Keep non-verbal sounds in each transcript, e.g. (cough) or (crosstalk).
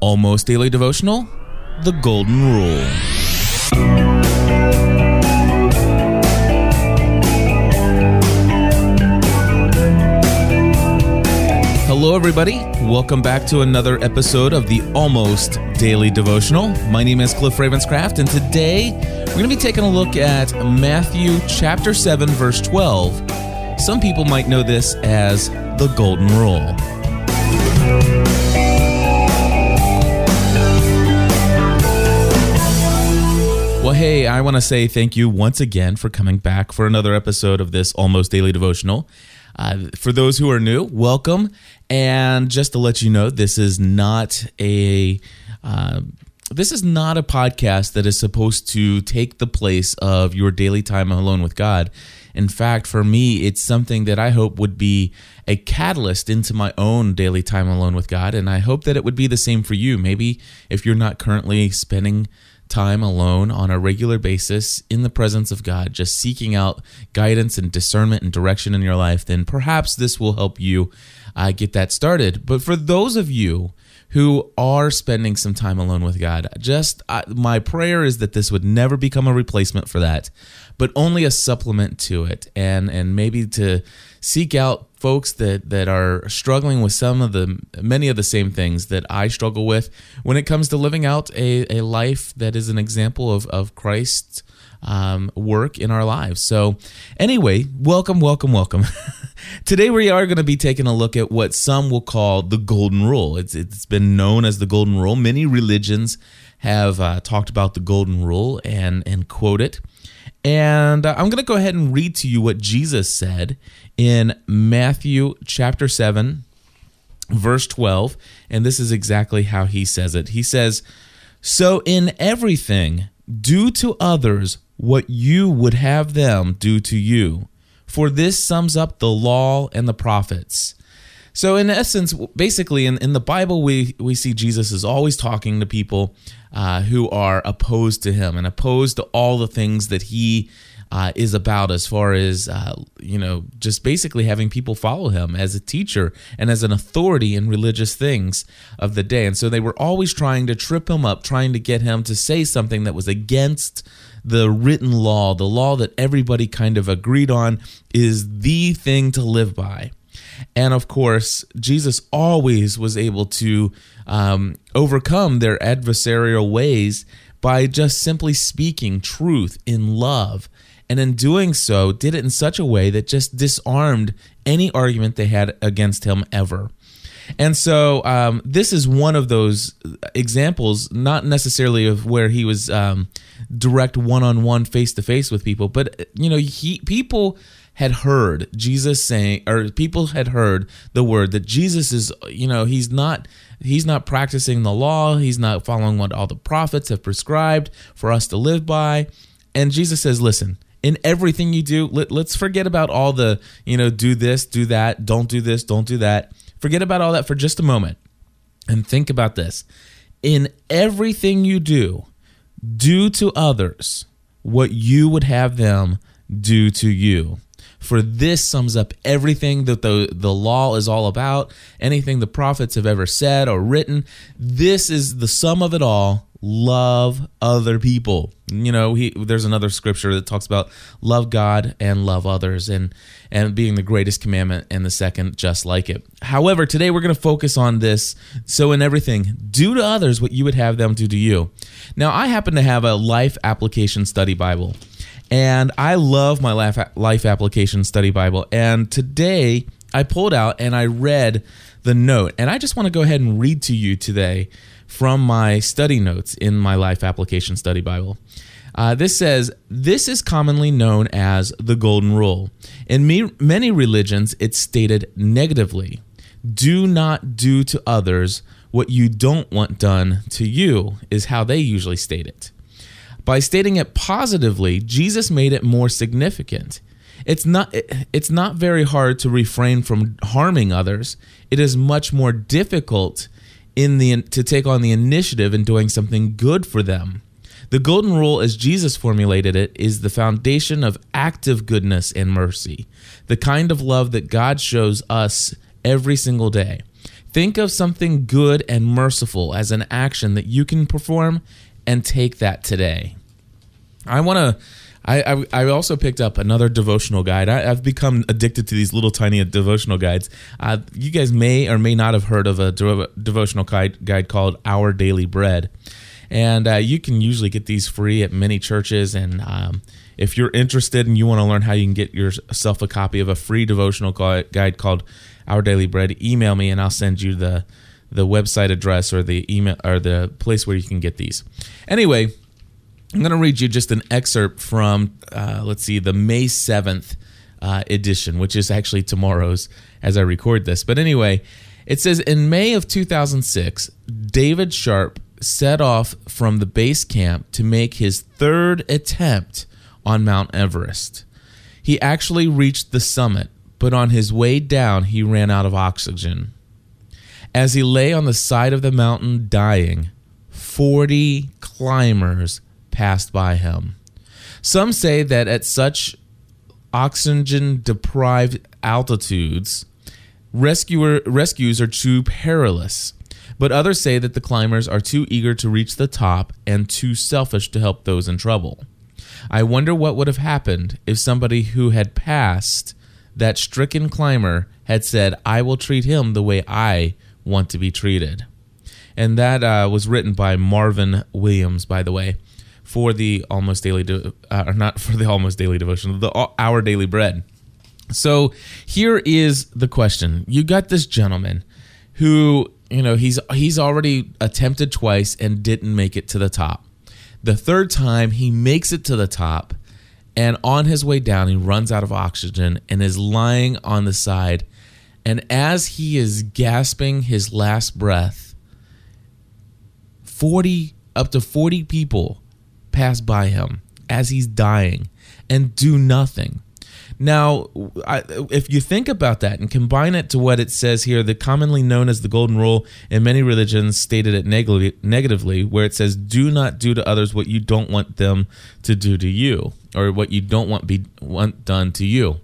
Almost Daily Devotional The Golden Rule. Hello, everybody. Welcome back to another episode of the Almost Daily Devotional. My name is Cliff Ravenscraft, and today we're going to be taking a look at Matthew chapter 7, verse 12. Some people might know this as the Golden Rule. Hey, I want to say thank you once again for coming back for another episode of this Almost Daily Devotional. Uh, for those who are new, welcome. And just to let you know, this is not a. Uh, this is not a podcast that is supposed to take the place of your daily time alone with God. In fact, for me, it's something that I hope would be a catalyst into my own daily time alone with God. And I hope that it would be the same for you. Maybe if you're not currently spending time alone on a regular basis in the presence of God, just seeking out guidance and discernment and direction in your life, then perhaps this will help you uh, get that started. But for those of you who are spending some time alone with God, just uh, my prayer is that this would never become a replacement for that, but only a supplement to it, and and maybe to seek out folks that that are struggling with some of the many of the same things that I struggle with when it comes to living out a, a life that is an example of of Christ's um, work in our lives. So, anyway, welcome, welcome, welcome. (laughs) Today we are going to be taking a look at what some will call the Golden Rule. It's it's been known as the Golden Rule. Many religions have uh, talked about the Golden Rule and and quote it. And uh, I'm going to go ahead and read to you what Jesus said in Matthew chapter 7, verse 12. And this is exactly how he says it. He says, So in everything, do to others what you would have them do to you. For this sums up the law and the prophets. So, in essence, basically, in, in the Bible, we, we see Jesus is always talking to people uh, who are opposed to him and opposed to all the things that he uh, is about, as far as, uh, you know, just basically having people follow him as a teacher and as an authority in religious things of the day. And so they were always trying to trip him up, trying to get him to say something that was against the written law, the law that everybody kind of agreed on is the thing to live by. And of course, Jesus always was able to um, overcome their adversarial ways by just simply speaking truth in love. And in doing so, did it in such a way that just disarmed any argument they had against him ever. And so um, this is one of those examples, not necessarily of where he was um, direct one-on-one, face-to-face with people, but you know, he people had heard Jesus saying, or people had heard the word that Jesus is, you know, he's not he's not practicing the law, he's not following what all the prophets have prescribed for us to live by. And Jesus says, listen, in everything you do, let, let's forget about all the, you know, do this, do that, don't do this, don't do that. Forget about all that for just a moment and think about this. In everything you do, do to others what you would have them do to you. For this sums up everything that the, the law is all about, anything the prophets have ever said or written. This is the sum of it all. Love other people. You know, he, there's another scripture that talks about love God and love others, and and being the greatest commandment, and the second just like it. However, today we're going to focus on this. So in everything, do to others what you would have them do to you. Now, I happen to have a life application study Bible. And I love my life, life application study Bible. And today I pulled out and I read the note. And I just want to go ahead and read to you today from my study notes in my life application study Bible. Uh, this says, This is commonly known as the Golden Rule. In me, many religions, it's stated negatively Do not do to others what you don't want done to you, is how they usually state it. By stating it positively, Jesus made it more significant. It's not it's not very hard to refrain from harming others. It is much more difficult in the to take on the initiative in doing something good for them. The golden rule as Jesus formulated it is the foundation of active goodness and mercy, the kind of love that God shows us every single day. Think of something good and merciful as an action that you can perform and take that today. I want to. I, I, I also picked up another devotional guide. I, have become addicted to these little tiny devotional guides. Uh, you guys may or may not have heard of a devotional guide, guide called Our Daily Bread, and uh, you can usually get these free at many churches. And um, if you're interested and you want to learn how you can get yourself a copy of a free devotional guide called Our Daily Bread, email me and I'll send you the the website address or the email or the place where you can get these. Anyway, I'm going to read you just an excerpt from uh, let's see the May 7th uh, edition, which is actually tomorrow's as I record this. But anyway, it says in May of 2006, David Sharp set off from the base camp to make his third attempt on Mount Everest. He actually reached the summit, but on his way down, he ran out of oxygen. As he lay on the side of the mountain dying, 40 climbers passed by him. Some say that at such oxygen deprived altitudes, rescuer, rescues are too perilous. But others say that the climbers are too eager to reach the top and too selfish to help those in trouble. I wonder what would have happened if somebody who had passed that stricken climber had said, I will treat him the way I want to be treated. And that uh, was written by Marvin Williams, by the way, for the Almost Daily, De- uh, or not for the Almost Daily Devotion, the Our Daily Bread. So here is the question: You got this gentleman who, you know, he's he's already attempted twice and didn't make it to the top. The third time, he makes it to the top, and on his way down, he runs out of oxygen and is lying on the side. And as he is gasping his last breath, 40 up to 40 people pass by him as he's dying and do nothing. Now, I, if you think about that and combine it to what it says here, the commonly known as the golden rule in many religions stated it neg- negatively, where it says, "Do not do to others what you don't want them to do to you, or what you don't want be want done to you."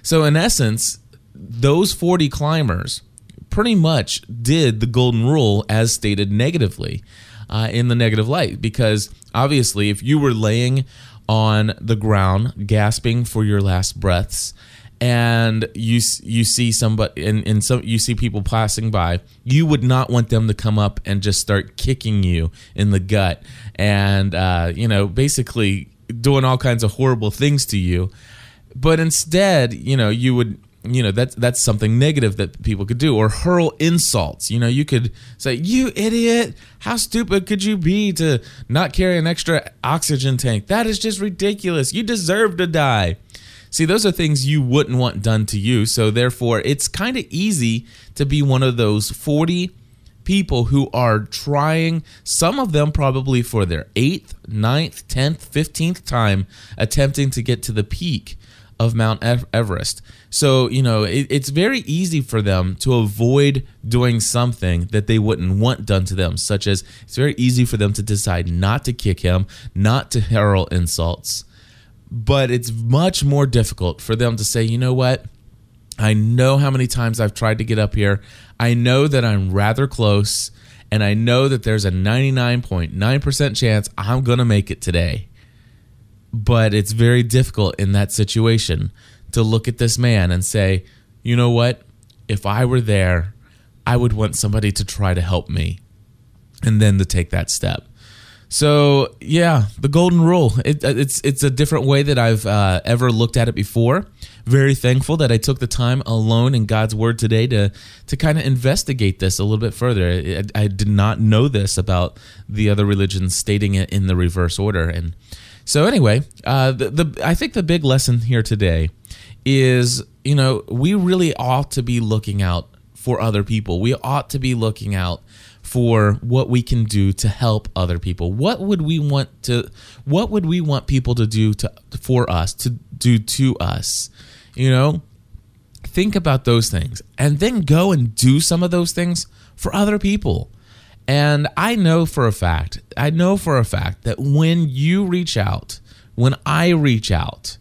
So, in essence, those forty climbers pretty much did the golden rule as stated negatively. Uh, in the negative light, because obviously, if you were laying on the ground, gasping for your last breaths, and you you see somebody and, and some you see people passing by, you would not want them to come up and just start kicking you in the gut and uh, you know basically doing all kinds of horrible things to you. But instead, you know, you would you know that's that's something negative that people could do or hurl insults. You know you could say you idiot. How stupid could you be to not carry an extra oxygen tank? That is just ridiculous. You deserve to die. See those are things you wouldn't want done to you. So therefore it's kind of easy to be one of those 40 people who are trying some of them probably for their 8th 9th 10th 15th time attempting to get to the peak of Mount Everest. So, you know, it, it's very easy for them to avoid doing something that they wouldn't want done to them, such as it's very easy for them to decide not to kick him, not to hurl insults. But it's much more difficult for them to say, you know what? I know how many times I've tried to get up here. I know that I'm rather close, and I know that there's a 99.9% chance I'm going to make it today but it's very difficult in that situation to look at this man and say, you know what? If I were there, I would want somebody to try to help me and then to take that step. So yeah, the golden rule. It, it's it's a different way that I've uh, ever looked at it before. Very thankful that I took the time alone in God's Word today to to kind of investigate this a little bit further. I, I did not know this about the other religions stating it in the reverse order, and so anyway, uh, the, the I think the big lesson here today is you know we really ought to be looking out for other people. We ought to be looking out for what we can do to help other people. What would we want to what would we want people to do to for us to do to us? You know, think about those things and then go and do some of those things for other people. And I know for a fact, I know for a fact that when you reach out, when I reach out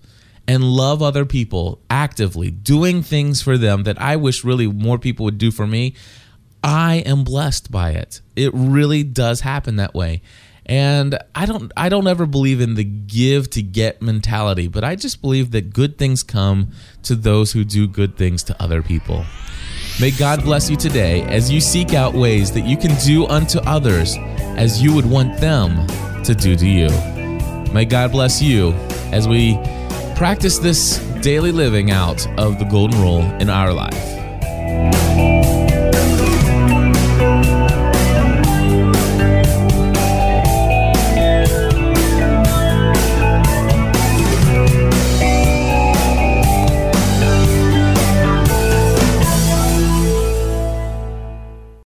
and love other people actively, doing things for them that I wish really more people would do for me, I am blessed by it. It really does happen that way. And I don't I don't ever believe in the give to get mentality, but I just believe that good things come to those who do good things to other people. May God bless you today as you seek out ways that you can do unto others as you would want them to do to you. May God bless you as we practice this daily living out of the golden rule in our life.